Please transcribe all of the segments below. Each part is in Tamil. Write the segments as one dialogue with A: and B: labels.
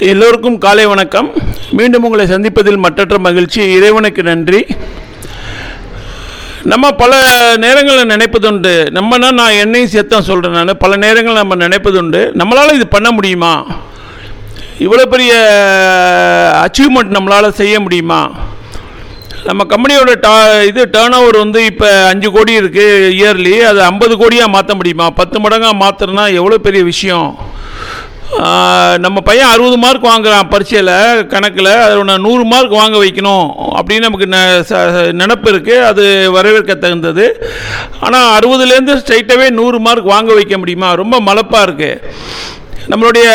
A: எல்லோருக்கும் காலை வணக்கம். மீண்டும் உங்களை சந்திப்பதில் மற்றற்ற மகிழ்ச்சி. இறைவனுக்கு நன்றி. நம்ம பல நேரங்களில் நினைப்பதுண்டு. நம்மனா நான் என்னையும் சேர்த்தான் சொல்கிறேன் நான். பல நேரங்களில் நம்ம நினைப்பதுண்டு. நம்மளால் இது பண்ண முடியுமா? இவ்வளோ பெரிய அச்சீவ்மெண்ட் நம்மளால் செய்ய முடியுமா? நம்ம கம்பெனியோட டா இது டேர்ன் ஓவர் வந்து இப்போ அஞ்சு கோடி இருக்குது இயர்லி அதை ஐம்பது கோடியாக மாற்ற முடியுமா? பத்து மடங்காக மாற்றுறனா எவ்வளோ பெரிய விஷயம்? நம்ம பையன் அறுபது மார்க் வாங்குறான் பரீட்சையில் கணக்கில் அதில் நான் நூறு மார்க் வாங்க வைக்கணும் அப்படின்னு நமக்கு ந ச- நினப்பு இருக்குது அது வரவேற்க தகுந்தது. ஆனால் அறுபதுலேருந்து ஸ்ட்ரைட்டாகவே நூறு மார்க் வாங்க வைக்க முடியுமா? ரொம்ப மலப்பாக இருக்குது நம்மளுடைய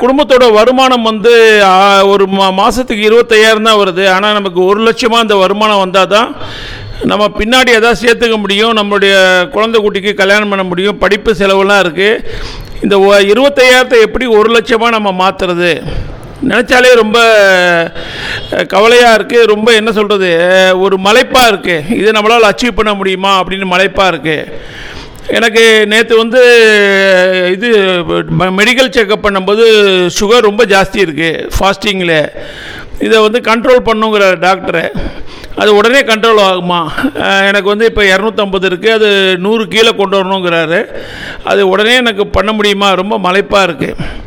A: குடும்பத்தோட வருமானம் வந்து ஒரு மா மாதத்துக்கு இருபத்தையாயிரம் தான் வருது. ஆனால் நமக்கு ஒரு லட்சமாக அந்த வருமானம் வந்தால் தான் நம்ம பின்னாடி எதாவது சேர்த்துக்க முடியும் நம்மளுடைய குழந்தை குட்டிக்கு கல்யாணம் பண்ண முடியும் படிப்பு செலவுலாம் இருக்குது இந்த இருபத்தையாயிரத்தை எப்படி ஒரு லட்சமாக நம்ம மாற்றுறது நினச்சாலே ரொம்ப கவலையாக இருக்குது ரொம்ப என்ன சொல்கிறது ஒரு மலைப்பாக இருக்குது இதை நம்மளால் அச்சீவ் பண்ண முடியுமா அப்படின்னு மலைப்பாக இருக்குது எனக்கு நேற்று வந்து இது மெடிக்கல் செக்கப் பண்ணும்போது சுகர் ரொம்ப ஜாஸ்தி இருக்குது ஃபாஸ்டிங்கில் இதை வந்து கண்ட்ரோல் பண்ணுங்கிற டாக்டரை அது உடனே கண்ட்ரோல் ஆகுமா? எனக்கு வந்து இப்போ இரநூத்தம்பது இருக்குது அது நூறு கீழே கொண்டு வரணுங்கிறாரு. அது உடனே எனக்கு பண்ண முடியுமா? ரொம்ப மலைப்பாக இருக்குது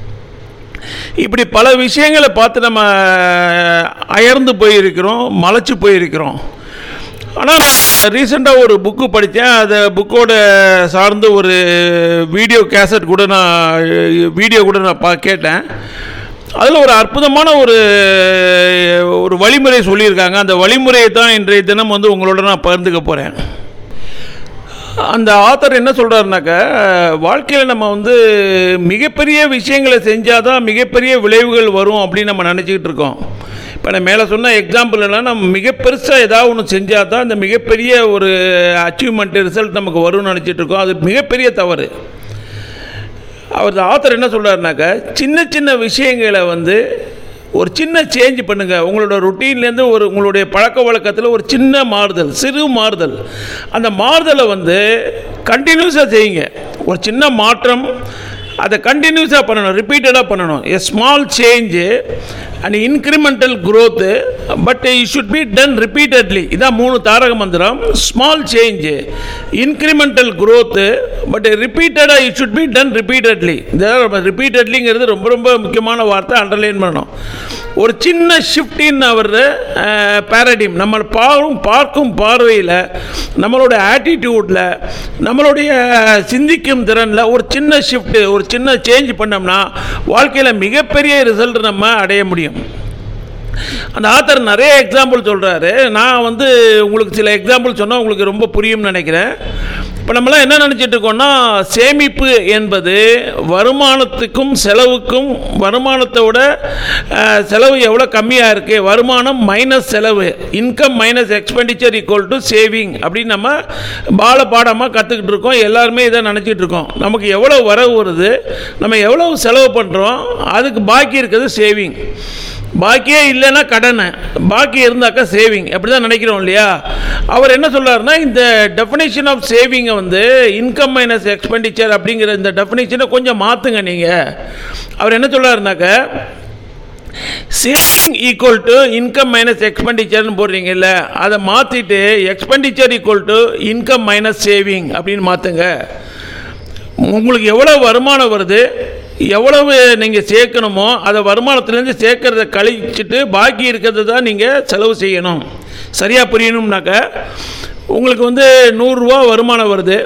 A: இப்படி பல விஷயங்களை பார்த்து நம்ம அயர்ந்து போயிருக்கிறோம் மலைச்சு போயிருக்கிறோம். ஆனால் ரீசெண்டாக ஒரு புக்கு படித்தேன். அந்த புக்கோட சார்ந்து ஒரு வீடியோ கேசட் கூட நான் வீடியோ கூட நான் பா கேட்டேன். அதில் ஒரு அற்புதமான ஒரு ஒரு வழிமுறை சொல்லியிருக்காங்க. அந்த வழிமுறையை தான் இன்றைய தினம் வந்து உங்களோட நான் பகிர்ந்துக்க போகிறேன் அந்த ஆத்தர் என்ன சொல்கிறாருனாக்கா வாழ்க்கையில் நம்ம வந்து மிகப்பெரிய விஷயங்களை செஞ்சால் தான் மிகப்பெரிய விளைவுகள் வரும் அப்படின்னு நம்ம நினச்சிக்கிட்டு இருக்கோம். இப்போ நான் மேலே சொன்ன எக்ஸாம்பிள் எல்லாம் நம்ம மிக பெருசாக ஏதாவது ஒன்று செஞ்சால் தான் இந்த மிகப்பெரிய ஒரு அச்சீவ்மெண்ட் ரிசல்ட் நமக்கு வரும்னு நினச்சிட்டு இருக்கோம். அது மிகப்பெரிய தவறு. அவர் ஆத்தர் என்ன சொல்கிறாருனாக்கா சின்ன சின்ன விஷயங்களை வந்து ஒரு சின்ன சேஞ்ச் பண்ணுங்கள் உங்களோட ருட்டீன்லேருந்து ஒரு உங்களுடைய பழக்க வழக்கத்தில் ஒரு சின்ன மாறுதல் சிறு மாறுதல். அந்த மாறுதலை வந்து கண்டினியூஸாக செய்யுங்க. ஒரு சின்ன மாற்றம் அதை கண்டினியூஸாக பண்ணணும் ரிப்பீட்டடாக பண்ணணும். A small change and incremental growth but you should be done repeatedly இதான் மூணு தாரக மந்திரம். Small change incremental growth but ரிப்பீட்டடாக you should be done repeatedly இதெல்லாம் ரிப்பீட்டட்லிங்கிறது ரொம்ப ரொம்ப முக்கியமான வார்த்தை அண்டர்லைன் பண்ணணும். ஒரு சின்ன ஷிஃப்டின் அவர் பேரடிம் நம்ம பார்க்கும் பார்க்கும் பார்வையில் நம்மளோட ஆட்டிடியூடில் நம்மளுடைய சிந்திக்கும் திறனில் ஒரு சின்ன ஷிஃப்ட்டு ஒரு சின்ன சேஞ்ச் பண்ணோம்னா வாழ்க்கையில் மிகப்பெரிய ரிசல்ட் நம்ம அடைய முடியும். அந்த ஆத்தர் நிறைய எக்ஸாம்பிள் சொல்கிறாரு நான் வந்து உங்களுக்கு சில எக்ஸாம்பிள் சொன்னால் உங்களுக்கு ரொம்ப புரியும்னு நினைக்கிறேன். இப்போ நம்மளாம் என்ன நினச்சிட்டு இருக்கோம்னா சேமிப்பு என்பது வருமானத்துக்கும் செலவுக்கும் வருமானத்தை விட செலவு எவ்வளோ கம்மியாக இருக்குது வருமானம் மைனஸ் செலவு. Income minus expenditure equal to saving அப்படின்னு நம்ம பால பாடமாக கற்றுக்கிட்டு இருக்கோம். எல்லாருமே இதை நினச்சிட்டு இருக்கோம். நமக்கு எவ்வளோ வரவு வருது? நம்ம எவ்வளோ செலவு பண்ணுறோம் அதுக்கு பாக்கி இருக்கிறது சேவிங் பாக்கியே இல்லைன்னா கடனை. பாக்கி இருந்தாக்கா சேவிங் அப்படி தான் நினைக்கிறோம் இல்லையா? அவர் என்ன சொல்றாருன்னா இந்த டெஃபினேஷன் ஆஃப் சேவிங்கை வந்து இன்கம் மைனஸ் எக்ஸ்பெண்டிச்சர் அப்படிங்கிற இந்த டெஃபினேஷனை கொஞ்சம் மாற்றுங்க நீங்கள் அவர் என்ன சொல்கிறாருனாக்க saving equal to income minus எக்ஸ்பெண்டிச்சர்னு போடுறீங்கல்ல அதை மாற்றிட்டு expenditure equal to income minus saving அப்படின்னு மாற்றுங்க உங்களுக்கு எவ்வளோ வருமானம் வருது? எவ்வளவு நீங்கள் சேர்க்கணுமோ அதை வருமானத்துலேருந்து சேர்க்கறத கழிச்சிட்டு பாக்கி இருக்கிறது தான் நீங்கள் செலவு செய்யணும். சரியாக புரியணும்னாக்க உங்களுக்கு வந்து நூறுரூவா வருமானம் வருது.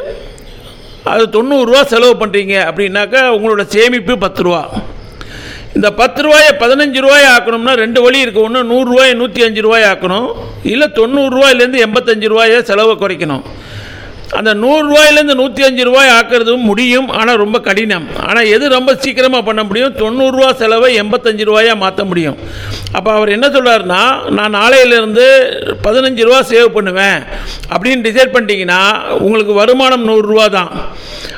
A: அது தொண்ணூறுரூவா செலவு பண்ணுறீங்க அப்படின்னாக்கா உங்களோட சேமிப்பு பத்து ரூபா. இந்த பத்து ரூபாயை பதினஞ்சு ரூபாய் ஆக்கணும்னா ரெண்டு வழி இருக்கு. ஒன்று நூறுரூவாயை நூற்றி அஞ்சு ரூபாய் ஆக்கணும். இல்லை தொண்ணூறுரூவாயிலேருந்து எண்பத்தஞ்சு ரூபாயை செலவை குறைக்கணும். அந்த நூறுரூவாயிலேருந்து நூற்றி அஞ்சு ரூபாய் ஆக்கிறதும் முடியும். ஆனால் ரொம்ப கடினம். ஆனால் எது ரொம்ப சீக்கிரமாக பண்ண முடியும்? தொண்ணூறுரூவா செலவை எண்பத்தஞ்சு ரூபாயாக மாற்ற முடியும். அப்போ அவர் என்ன சொல்றாருன்னா நான் நாளையிலேருந்து பதினஞ்சு ரூபா சேவ் பண்ணுவேன் அப்படின்னு டிசைட் பண்ணிட்டீங்கன்னா உங்களுக்கு வருமானம் நூறுரூவா தான்.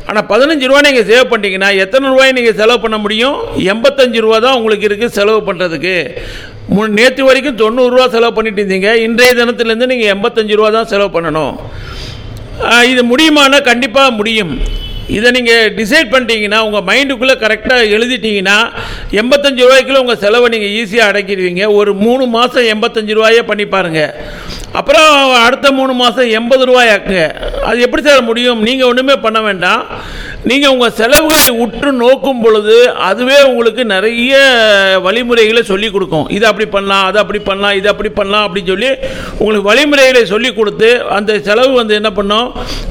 A: ஆனால் பதினஞ்சு ரூபா நீங்கள் சேவ் பண்ணிட்டீங்கன்னா எத்தனை ரூபாய் நீங்கள் செலவு பண்ண முடியும்? எண்பத்தஞ்சு ரூபா தான் உங்களுக்கு இருக்குது செலவு பண்ணுறதுக்கு முன் நேற்று வரைக்கும் தொண்ணூறுரூவா செலவு பண்ணிட்டு இருந்தீங்க. இன்றைய தினத்துலேருந்து நீங்கள் எண்பத்தஞ்சு ரூபா தான் செலவு பண்ணணும். இது முடியுமானா? கண்டிப்பாக முடியும். இதை நீங்கள் டிசைட் பண்ணிட்டீங்கன்னா உங்கள் மைண்டுக்குள்ளே கரெக்டாக எழுதிட்டீங்கன்னா எண்பத்தஞ்சு ரூபாய்க்குள்ள உங்கள் செலவை நீங்கள் ஈஸியாக அடக்கிடுவீங்க. ஒரு மூணு மாதம் எண்பத்தஞ்சு ரூபாயே பண்ணி பாருங்கள் அப்புறம் அடுத்த மூணு மாதம் எண்பது ரூபாய் ஆக்குங்க. அது எப்படி சார் முடியும்? நீங்கள் ஒன்றுமே பண்ண வேண்டாம். நீங்கள் உங்கள் செலவுகளை உற்று நோக்கும் பொழுது அதுவே உங்களுக்கு நிறைய வழிமுறைகளை சொல்லி கொடுக்கும். இது அப்படி பண்ணலாம் அதை அப்படி பண்ணலாம் இதை அப்படி பண்ணலாம் அப்படின்னு சொல்லி உங்களுக்கு வழிமுறைகளை சொல்லி கொடுத்து அந்த செலவு வந்து என்ன பண்ணோம்?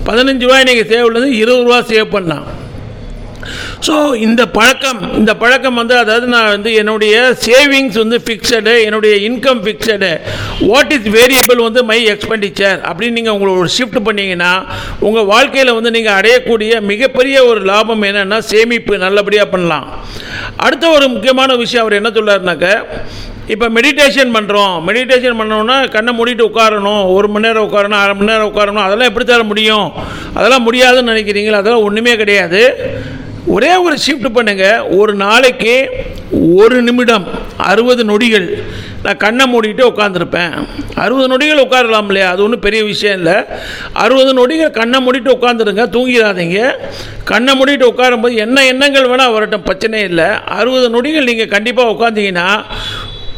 A: பதினஞ்சு ரூபாய் நீங்கள் சேவ் உள்ளது இருபது ரூபா சேவ் பண்ணலாம். ஸோ இந்த பழக்கம் இந்த பழக்கம் வந்து அதாவது நான் வந்து என்னுடைய சேவிங்ஸ் வந்து ஃபிக்ஸடு என்னுடைய income fixed what is variable வந்து மை எக்ஸ்பெண்டிச்சர் அப்படின்னு நீங்கள் உங்களை ஒரு ஷிஃப்ட் பண்ணீங்கன்னா உங்கள் வாழ்க்கையில் வந்து நீங்கள் அடையக்கூடிய மிகப்பெரிய ஒரு லாபம் என்னென்னா சேமிப்பு நல்லபடியாக பண்ணலாம். அடுத்த ஒரு முக்கியமான விஷயம் அவர் என்ன சொல்றாருனாக்க இப்போ மெடிடேஷன் பண்ணுறோம் மெடிடேஷன் பண்ணோன்னா கண்ணை மூடிட்டு உட்காரணும். ஒரு மணி நேரம் உட்காரணும் அரை மணி நேரம் உட்காரணும். அதெல்லாம் எப்படி தர முடியும்? அதெல்லாம் முடியாதுன்னு நினைக்கிறீங்களா? அதெல்லாம் ஒன்றுமே கிடையாது. ஒரே ஒரு ஷிஃப்ட் பண்ணுங்க. ஒரு நாளைக்கு ஒரு நிமிடம் அறுபது நொடிகள். நான் கண்ணை மூடிட்டு உட்காந்துருப்பேன் அறுபது நொடிகள் உட்காரலாம் இல்லையா? அது ஒன்றும் பெரிய விஷயம் இல்லை. அறுபது நொடிகள் கண்ணை மூடிட்டு உட்காந்துருங்க தூங்கிடாதீங்க. கண்ணை மூடிட்டு உட்காரும்போது என்ன எண்ணங்கள் வேணால் வரட்டும் பிரச்சனை இல்லை. அறுபது நொடிகள் நீங்கள் கண்டிப்பாக உட்காந்தீங்கன்னா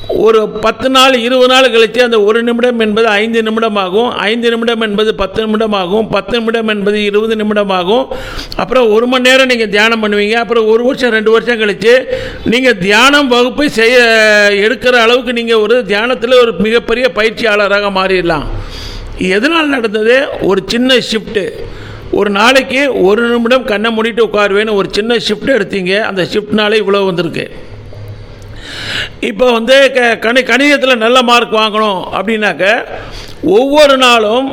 A: ஒரு பத்து நாள் இருபது நாள் கழித்து அந்த ஒரு நிமிடம் என்பது ஐந்து நிமிடமாகும். ஐந்து நிமிடம் என்பது பத்து நிமிடமாகும். பத்து நிமிடம் என்பது இருபது நிமிடமாகும். அப்புறம் ஒரு மணி நேரம் நீங்கள் தியானம் பண்ணுவீங்க. அப்புறம் ஒரு வருஷம் ரெண்டு வருஷம் கழித்து நீங்கள் தியானம் வகுப்பு செய்ய எடுக்கிற அளவுக்கு நீங்கள் ஒரு தியானத்தில் ஒரு மிகப்பெரிய பயிற்சியாளராக மாறிடலாம். எதனால் நடந்தது? ஒரு சின்ன ஷிஃப்ட்டு ஒரு நாளைக்கு ஒரு நிமிடம் கண்ணை மூடிட்டு உட்காருவேன்னு ஒரு சின்ன ஷிஃப்ட் எடுத்தீங்க. அந்த ஷிஃப்ட்னாலே இவ்வளோ வந்திருக்கு. இப்போ வந்து க கணி கணிதத்தில் நல்ல மார்க் வாங்கணும் அப்படின்னாக்க ஒவ்வொரு நாளும்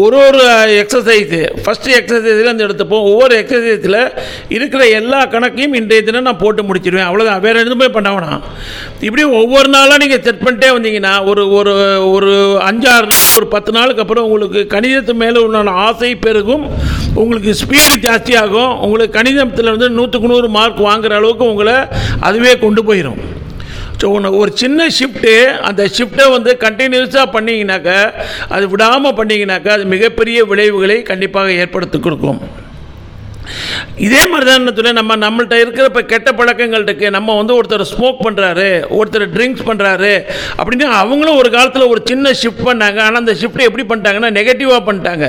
A: ஒரு ஒரு எக்ஸசைஸு ஃபஸ்ட்டு எக்ஸசைஸ்லேருந்து எடுத்துப்போம். ஒவ்வொரு எக்ஸசைஸில் இருக்கிற எல்லா கணக்கையும் இன்றைய தினம் நான் போட்டு முடிச்சிடுவேன் அவ்வளோதான் வேறு எதுவுமே பண்ண வேணாம். இப்படி ஒவ்வொரு நாளாக நீங்கள் செட் பண்ணிட்டே வந்தீங்கன்னா ஒரு ஒரு ஒரு அஞ்சாறு நாள், ஒரு பத்து நாளுக்கு அப்புறம் உங்களுக்கு கணிதத்து மேலே உண்டான ஆசை பெருகும். உங்களுக்கு ஸ்பீடு ஜாஸ்தியாகும். உங்களுக்கு கணிதத்தில் வந்து நூற்றுக்கு நூறு மார்க் வாங்குற அளவுக்கு உங்களை அதுவே கொண்டு போயிடும் ஸோ ஒன்று ஒரு சின்ன ஷிஃப்ட்டு அந்த ஷிஃப்ட்டை வந்து கண்டினியூஸாக பண்ணிங்கனாக்கா அது விடாமல் பண்ணிங்கனாக்கா அது மிகப்பெரிய விளைவுகளை கண்டிப்பாக ஏற்படுத்தி கொடுக்கும். இதே மாதிரி தான் நம்ம நம்மள்ட்ட இருக்கிற இப்போ கெட்ட பழக்கங்கள் இருக்குது நம்ம வந்து ஒருத்தர் ஸ்மோக் பண்ணுறாரு ஒருத்தர் ட்ரிங்க்ஸ் பண்ணுறாரு அப்படின்னு அவங்களும் ஒரு காலத்தில் ஒரு சின்ன ஷிஃப்ட் பண்ணாங்க. ஆனால் அந்த ஷிஃப்ட்டை எப்படி பண்ணிட்டாங்கன்னா நெகட்டிவாக பண்ணிட்டாங்க.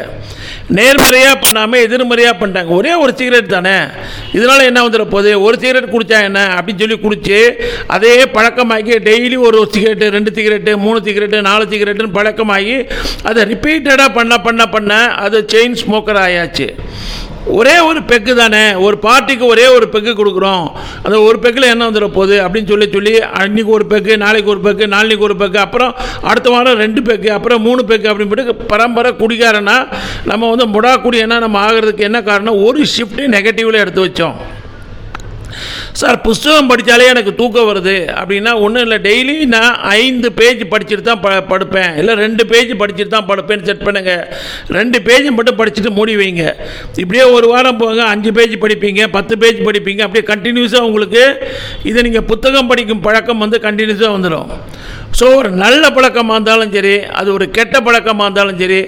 A: நேர்மறையாக பண்ணாமல் எதிர்மறையாக பண்ணிட்டாங்க. ஒரே ஒரு சிகரெட் தானே. இதனால் என்ன வந்துட போகுது? ஒரு சிகரெட் குடித்தா என்ன? அப்படின்னு சொல்லி குடித்து அதே பழக்கமாக்கி டெய்லி ஒரு சிகரெட்டு ரெண்டு சிகரெட்டு மூணு சிகரெட்டு நாலு சிகரெட்டுன்னு பழக்கமாகி அதை ரிப்பீட்டடாக பண்ண பண்ண பண்ண அது செயின் ஸ்மோக்கர் ஆயாச்சு. ஒரே ஒரு பெக்கு தானே? ஒரு பார்ட்டிக்கு ஒரே ஒரு பெக்கு கொடுக்குறோம். அந்த ஒரு பெக்கில் என்ன வந்துட போகுது? அப்படின்னு சொல்லி சொல்லி அன்றைக்கி ஒரு பெக்கு நாளைக்கு ஒரு பெக்கு நாளைக்கு ஒரு பெக்கு அப்புறம் அடுத்த வாரம் ரெண்டு பெக்கு அப்புறம் மூணு பெக்கு அப்படின்னு போட்டு பரம்பரை குடிக்காரனா நம்ம வந்து முடா குடியனா நம்ம ஆகிறதுக்கு என்ன காரணம்? ஒரு ஷிஃப்ட்டு நெகட்டிவில் எடுத்து வச்சோம். சார் புஸ்தகம் படித்தாலே எனக்கு தூக்கம் வருது. அப்படின்னா ஒன்றும் இல்லை. டெய்லி நான் ஐந்து பேஜ் படிச்சுட்டு தான் ப படுப்பேன். இல்லை ரெண்டு பேஜ் படிச்சுட்டு தான் படுப்பேன்னு செட் பண்ணுங்கள் ரெண்டு பேஜ் மட்டும் படிச்சுட்டு மூடி வைங்க. இப்படியே ஒரு வாரம் போங்க அஞ்சு பேஜ் படிப்பீங்க பத்து பேஜ் படிப்பீங்க. அப்படியே கண்டினியூஸாக உங்களுக்கு இதை நீங்கள் புத்தகம் படிக்கும் பழக்கம் வந்து கண்டினியூஸாக வந்துடும் ஸோ ஒரு நல்ல பழக்கமாக இருந்தாலும் சரி அது ஒரு கெட்ட பழக்கமாக இருந்தாலும் சரி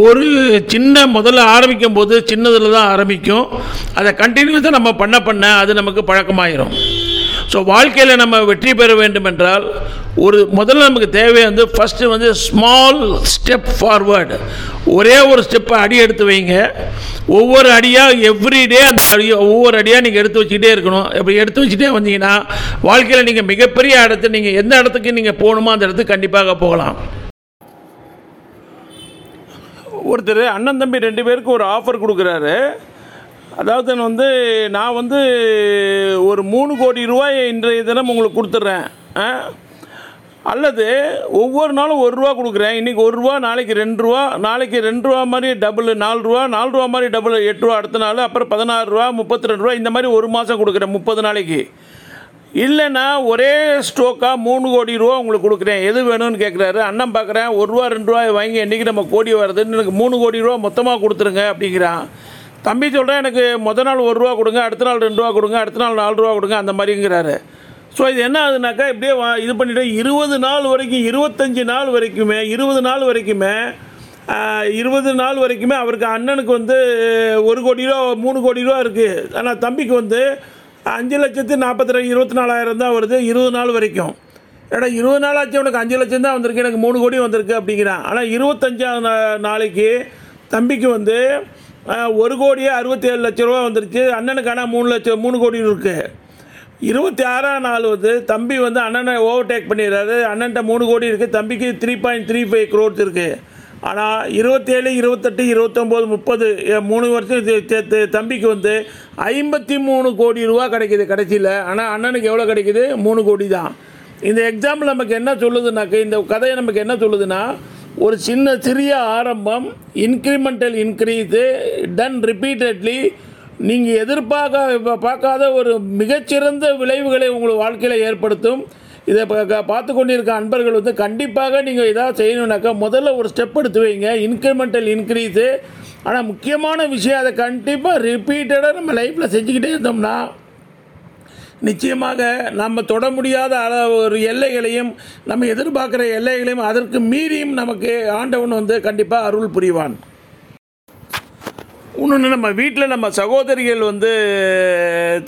A: ஒரு சின்ன முதல்ல ஆரம்பிக்கும் போது சின்னதில் தான் ஆரம்பிக்கும். அதை கண்டினியூஸாக நம்ம பண்ண பண்ண அது நமக்கு பழக்கமாயிரும். ஸோ வாழ்க்கையில் நம்ம வெற்றி பெற வேண்டும் என்றால் ஒரு முதல்ல நமக்கு தேவை வந்து ஃபஸ்ட்டு வந்து ஸ்மால் ஸ்டெப் ஃபார்வேர்டு ஒரே ஒரு ஸ்டெப்பை அடி எடுத்து வைங்க. ஒவ்வொரு அடியாக எவ்ரிடே அந்த அடியை ஒவ்வொரு அடியாக நீங்கள் எடுத்து வச்சுக்கிட்டே இருக்கணும். இப்படி எடுத்து வச்சுட்டே வந்தீங்கன்னா வாழ்க்கையில் நீங்கள் மிகப்பெரிய இடத்து நீங்கள் எந்த இடத்துக்கு நீங்கள் போகணுமோ அந்த இடத்துக்கு கண்டிப்பாக போகலாம். ஒருத்தர் அண்ணன் தம்பி ரெண்டு பேருக்கு ஒரு ஆஃபர் கொடுக்குறாரு. அதாவது நான் வந்து நான் வந்து ஒரு மூணு கோடி ரூபாய் இன்றைய தினம் உங்களுக்கு கொடுத்துட்றேன். அல்லது ஒவ்வொரு நாளும் ஒரு ரூபா கொடுக்குறேன். இன்றைக்கி ஒரு ரூபா நாளைக்கு ரெண்டு ரூபா நாளைக்கு ரெண்டு ரூபா மாதிரி டபுள் நாலு ரூபா நாலு ரூபா மாதிரி டபுள் எட்டு ரூபா அடுத்த நாள் அப்புறம் பதினாறு ரூபா முப்பத்தி ரெண்டு ரூபா இந்த மாதிரி ஒரு மாதம் கொடுக்குறேன் முப்பது நாளைக்கு. இல்லைன்னா ஒரே ஸ்டோக்காக மூணு கோடி ரூபா உங்களுக்கு கொடுக்குறேன். எது வேணும்னு கேட்குறாரு அண்ணன் பார்க்குறேன் ஒரு ரூபா ரெண்டு ரூபாய் வாங்கி என்றைக்கு நம்ம கோடி வருதுன்னு எனக்கு மூணு கோடி ரூபா மொத்தமாக கொடுத்துருங்க அப்படிங்கிறான். தம்பி சொல்கிறேன் எனக்கு முத நாள் ஒரு ரூபா கொடுங்க அடுத்த நாள் ரெண்டு ரூபா கொடுங்க அடுத்த நாள் நாலு ரூபா கொடுங்க அந்த மாதிரிங்கிறாரு. ஸோ இது என்ன ஆகுதுனாக்கா இப்படியே வா- இது பண்ணிவிட்டு இருபது நாள் வரைக்கும் இருபத்தஞ்சி நாள் வரைக்குமே இருபது நாள் வரைக்குமே இருபது நாள் வரைக்குமே அவருக்கு அண்ணனுக்கு வந்து ஒரு கோடி ரூபா மூணு கோடி ரூபா இருக்குது ஆனால் தம்பிக்கு வந்து அஞ்சு லட்சத்து நாற்பத்தி ரெண்டு இருபத்தி நாலாயிரம் தான் வருது இருபது நாள் வரைக்கும். ஏடா இருபது நாள் ஆச்சு உனக்கு அஞ்சு லட்சம் தான் வந்திருக்கு எனக்கு மூணு கோடி வந்திருக்கு அப்படிங்கிறான். ஆனால் இருபத்தஞ்சாவது நா- நாளைக்கு தம்பிக்கு வந்து ஒரு கோடியே அறுபத்தேழு லட்ச ரூபா வந்துருச்சு. அண்ணனுக்கு ஆனால் மூணு லட்சம் மூணு கோடி இருக்குது இருபத்தி ஆறாம் நாள் வந்து தம்பி வந்து அண்ணனை ஓவர்டேக் பண்ணிடுறாரு. அண்ணன்ட்ட மூணு கோடி இருக்குது தம்பிக்கு three point three five growth இருக்குது ஆனால் இருபத்தேழு இருபத்தெட்டு இருபத்தொம்போது முப்பது மூணு வருஷம் சேர்த்து தம்பிக்கு வந்து ஐம்பத்தி மூணு கோடி ரூபா கிடைக்கிது கடைசியில். ஆனால் அண்ணனுக்கு எவ்வளோ கிடைக்கிது? மூணு கோடி தான். இந்த எக்ஸாம்பிள் நமக்கு என்ன சொல்லுதுனாக்க இந்த கதையை நமக்கு என்ன சொல்லுதுன்னா ஒரு சின்ன சிறிய ஆரம்பம் இன்க்ரிமெண்டல் இன்க்ரீஸு டன் ரிப்பீட்டட்லி நீங்கள் எதிர்பார்க்க பார்க்காத ஒரு மிகச்சிறந்த விளைவுகளை உங்கள் வாழ்க்கையில் ஏற்படுத்தும். இதை பார்த்து கொண்டிருக்க அன்பர்கள் வந்து கண்டிப்பாக நீங்கள் இதாக செய்யணுன்னாக்கா முதல்ல ஒரு ஸ்டெப் எடுத்து வைங்க. இன்க்ரிமெண்டல் இன்க்ரீஸு ஆனால் முக்கியமான விஷயம் அதை கண்டிப்பாக ரிப்பீட்டடாக நம்ம லைஃப்பில் செஞ்சுக்கிட்டே இருந்தோம்னா நிச்சயமாக நம்ம தொட முடியாத அளவு ஒரு எல்லைகளையும் நம்ம எதிர்பார்க்குற எல்லைகளையும் அதற்கு மீறியும் நமக்கு ஆண்டவன் வந்து கண்டிப்பாக அருள் புரிவான். இன்னொன்று நம்ம வீட்டில் நம்ம சகோதரிகள் வந்து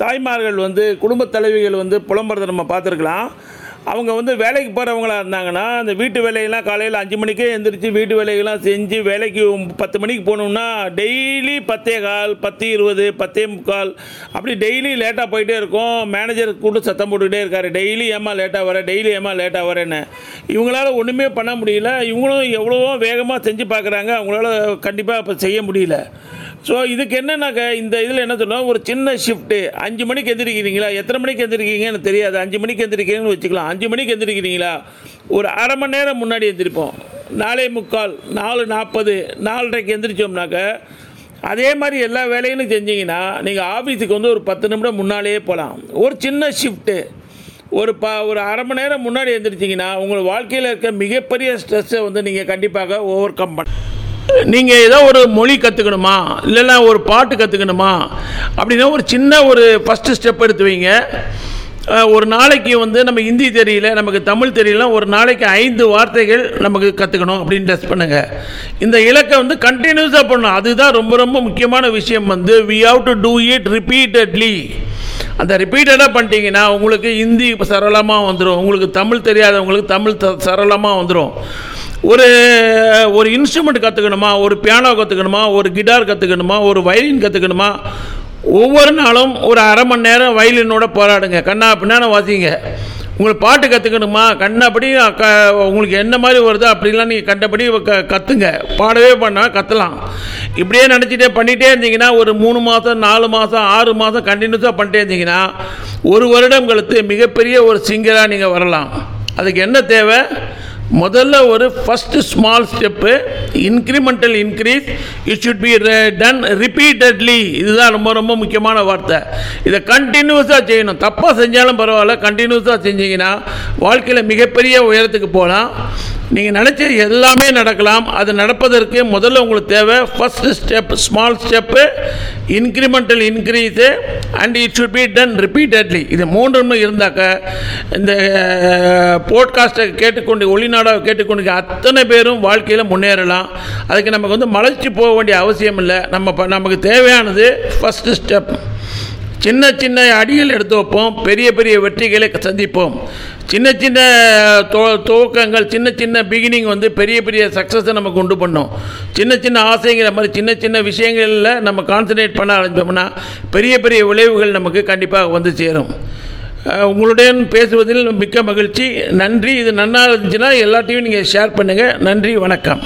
A: தாய்மார்கள் வந்து குடும்பத் தலைவிகள் வந்து புலம்புறதை நம்ம பார்த்துருக்கலாம். அவங்க வந்து வேலைக்கு போகிறவங்களா இருந்தாங்கன்னா அந்த வீட்டு வேலையெல்லாம் காலையில் அஞ்சு மணிக்கே எழுந்திரிச்சு வீட்டு வேலைகள்லாம் செஞ்சு வேலைக்கு பத்து மணிக்கு போகணுன்னா டெய்லி பத்தே கால் பத்து இருபது பத்தே முக்கால் அப்படி டெய்லி லேட்டாக போயிட்டே இருக்கும். மேனேஜர் கூட சத்தம் போட்டுக்கிட்டே இருக்காரு. டெய்லி ஏமா லேட்டாக வர? டெய்லி ஏமா லேட்டாக வரேன்னு. இவங்களால ஒன்றுமே பண்ண முடியல. இவங்களும் எவ்வளவோ வேகமாக செஞ்சு பார்க்குறாங்க அவங்களால கண்டிப்பாக இப்போ செய்ய முடியல. ஸோ இதுக்கு என்னன்னாக்க இந்த இதில் என்ன சொல்லுவோம் ஒரு சின்ன ஷிஃப்ட்டு அஞ்சு மணிக்கு எந்திரிக்கிறீங்களா? எத்தனை மணிக்கு எந்திரிக்கிறீங்கன்னு தெரியாது. அஞ்சு மணிக்கு எந்திரிக்கிறீங்கன்னு வச்சுக்கலாம். அஞ்சு மணிக்கு எந்திரிக்கிறீங்களா? ஒரு அரை மணி நேரம் முன்னாடி எந்திரிப்போம். நாலே முக்கால் நாலு நாற்பது நாலரைக்கு எந்திரிச்சோம்னாக்க அதே மாதிரி எல்லா வேலையும் செஞ்சீங்கன்னா நீங்கள் ஆஃபீஸுக்கு வந்து ஒரு பத்து நிமிடம் முன்னாலேயே போகலாம் ஒரு சின்ன ஷிஃப்ட்டு ஒரு ப ஒரு அரை மணி நேரம் முன்னாடி எழுந்திரிச்சிங்கன்னா உங்கள் வாழ்க்கையில் இருக்க மிகப்பெரிய ஸ்ட்ரெஸ்ஸை வந்து நீங்கள் கண்டிப்பாக ஓவர் கம் பண்ண நீங்கள் ஏதோ ஒரு மொழி கற்றுக்கணுமா இல்லைன்னா ஒரு பாட்டு கற்றுக்கணுமா அப்படின்னா ஒரு சின்ன ஒரு ஃபஸ்ட்டு ஸ்டெப் எடுத்து வைங்க ஒரு நாளைக்கு வந்து நம்ம ஹிந்தி தெரியல நமக்கு தமிழ் தெரியல ஒரு நாளைக்கு ஐந்து வார்த்தைகள் நமக்கு கற்றுக்கணும் அப்படின்னு டெஸ்ட் பண்ணுங்கள் இந்த இலக்கை வந்து கண்டினியூஸாக பண்ணணும். அதுதான் ரொம்ப ரொம்ப முக்கியமான விஷயம் வந்து we have to do it repeatedly அந்த ரிப்பீட்டடாக பண்ணிட்டீங்கன்னா உங்களுக்கு ஹிந்தி சரளமாக வந்துடும் உங்களுக்கு தமிழ் தெரியாதவங்களுக்கு தமிழ் சரளமாக வந்துடும் ஒரு ஒரு இன்ஸ்ட்ருமெண்ட் கற்றுக்கணுமா ஒரு பியானோ கற்றுக்கணுமா ஒரு கிட்டார் கற்றுக்கணுமா ஒரு வயலின் கற்றுக்கணுமா ஒவ்வொரு நாளும் ஒரு அரை மணி நேரம் வயலினோட போராடுங்க. கண்ணா அப்படின்னா வாசிங்க. உங்களுக்கு பாட்டு கற்றுக்கணுமா கண்ணபடி க உங்களுக்கு என்ன மாதிரி வருதோ அப்படிலாம் நீங்கள் கண்டபடி க கற்றுங்க பாடவே பண்ணால் கற்றலாம் இப்படியே நினச்சிட்டே பண்ணிகிட்டே இருந்தீங்கன்னா ஒரு மூணு மாதம் நாலு மாதம் ஆறு மாதம் கண்டினியூஸாக பண்ணிட்டே இருந்தீங்கன்னா ஒரு வருடம் கழித்து மிகப்பெரிய ஒரு சிங்கராக நீங்கள் வரலாம். அதுக்கு என்ன தேவை? முதல்ல ஒரு first small step incremental increase it should be done repeatedly இதுதான் ரொம்ப ரொம்ப முக்கியமான வார்த்தை. இதை கண்டினியூஸாக செய்யணும். தப்பாக செஞ்சாலும் பரவாயில்ல. கண்டினியூஸாக செஞ்சீங்கன்னா வாழ்க்கையில் மிகப்பெரிய உயரத்துக்கு போகலாம். நீங்கள் நினச்ச எல்லாமே நடக்கலாம். அது நடப்பதற்கு முதல்ல உங்களுக்கு தேவை first step small step incremental increase and it should be done repeatedly இது மூன்றுமே இருந்தாக்க இந்த போட்காஸ்ட்டை கேட்டுக்கொண்டு ஒளிநாடாக கேட்டுக்கொண்டு அத்தனை பேரும் வாழ்க்கையில் முன்னேறலாம். அதுக்கு நமக்கு வந்து மலைச்சு போக வேண்டிய அவசியம் இல்லை நம்ம நமக்கு தேவையானது ஃபஸ்ட்டு ஸ்டெப் சின்ன சின்ன அடிகள் எடுத்து வைப்போம். பெரிய பெரிய வெற்றிகளை சந்திப்போம். சின்ன சின்ன துவ துவக்கங்கள் சின்ன சின்ன பிகினிங் வந்து பெரிய பெரிய சக்ஸஸை நம்ம கொண்டு பண்ணோம் சின்ன சின்ன ஆசைங்கிற மாதிரி சின்ன சின்ன விஷயங்களில் நம்ம கான்சன்ட்ரேட் பண்ண ஆரம்பிச்சோம்னா பெரிய பெரிய விளைவுகள் நமக்கு கண்டிப்பாக வந்து சேரும். உங்களுடன் பேசுவதில் மிக்க மகிழ்ச்சி. நன்றி. இது நன்னாக இருந்துச்சுன்னா எல்லாத்தையும் நீங்கள் ஷேர் பண்ணுங்கள் நன்றி. வணக்கம்.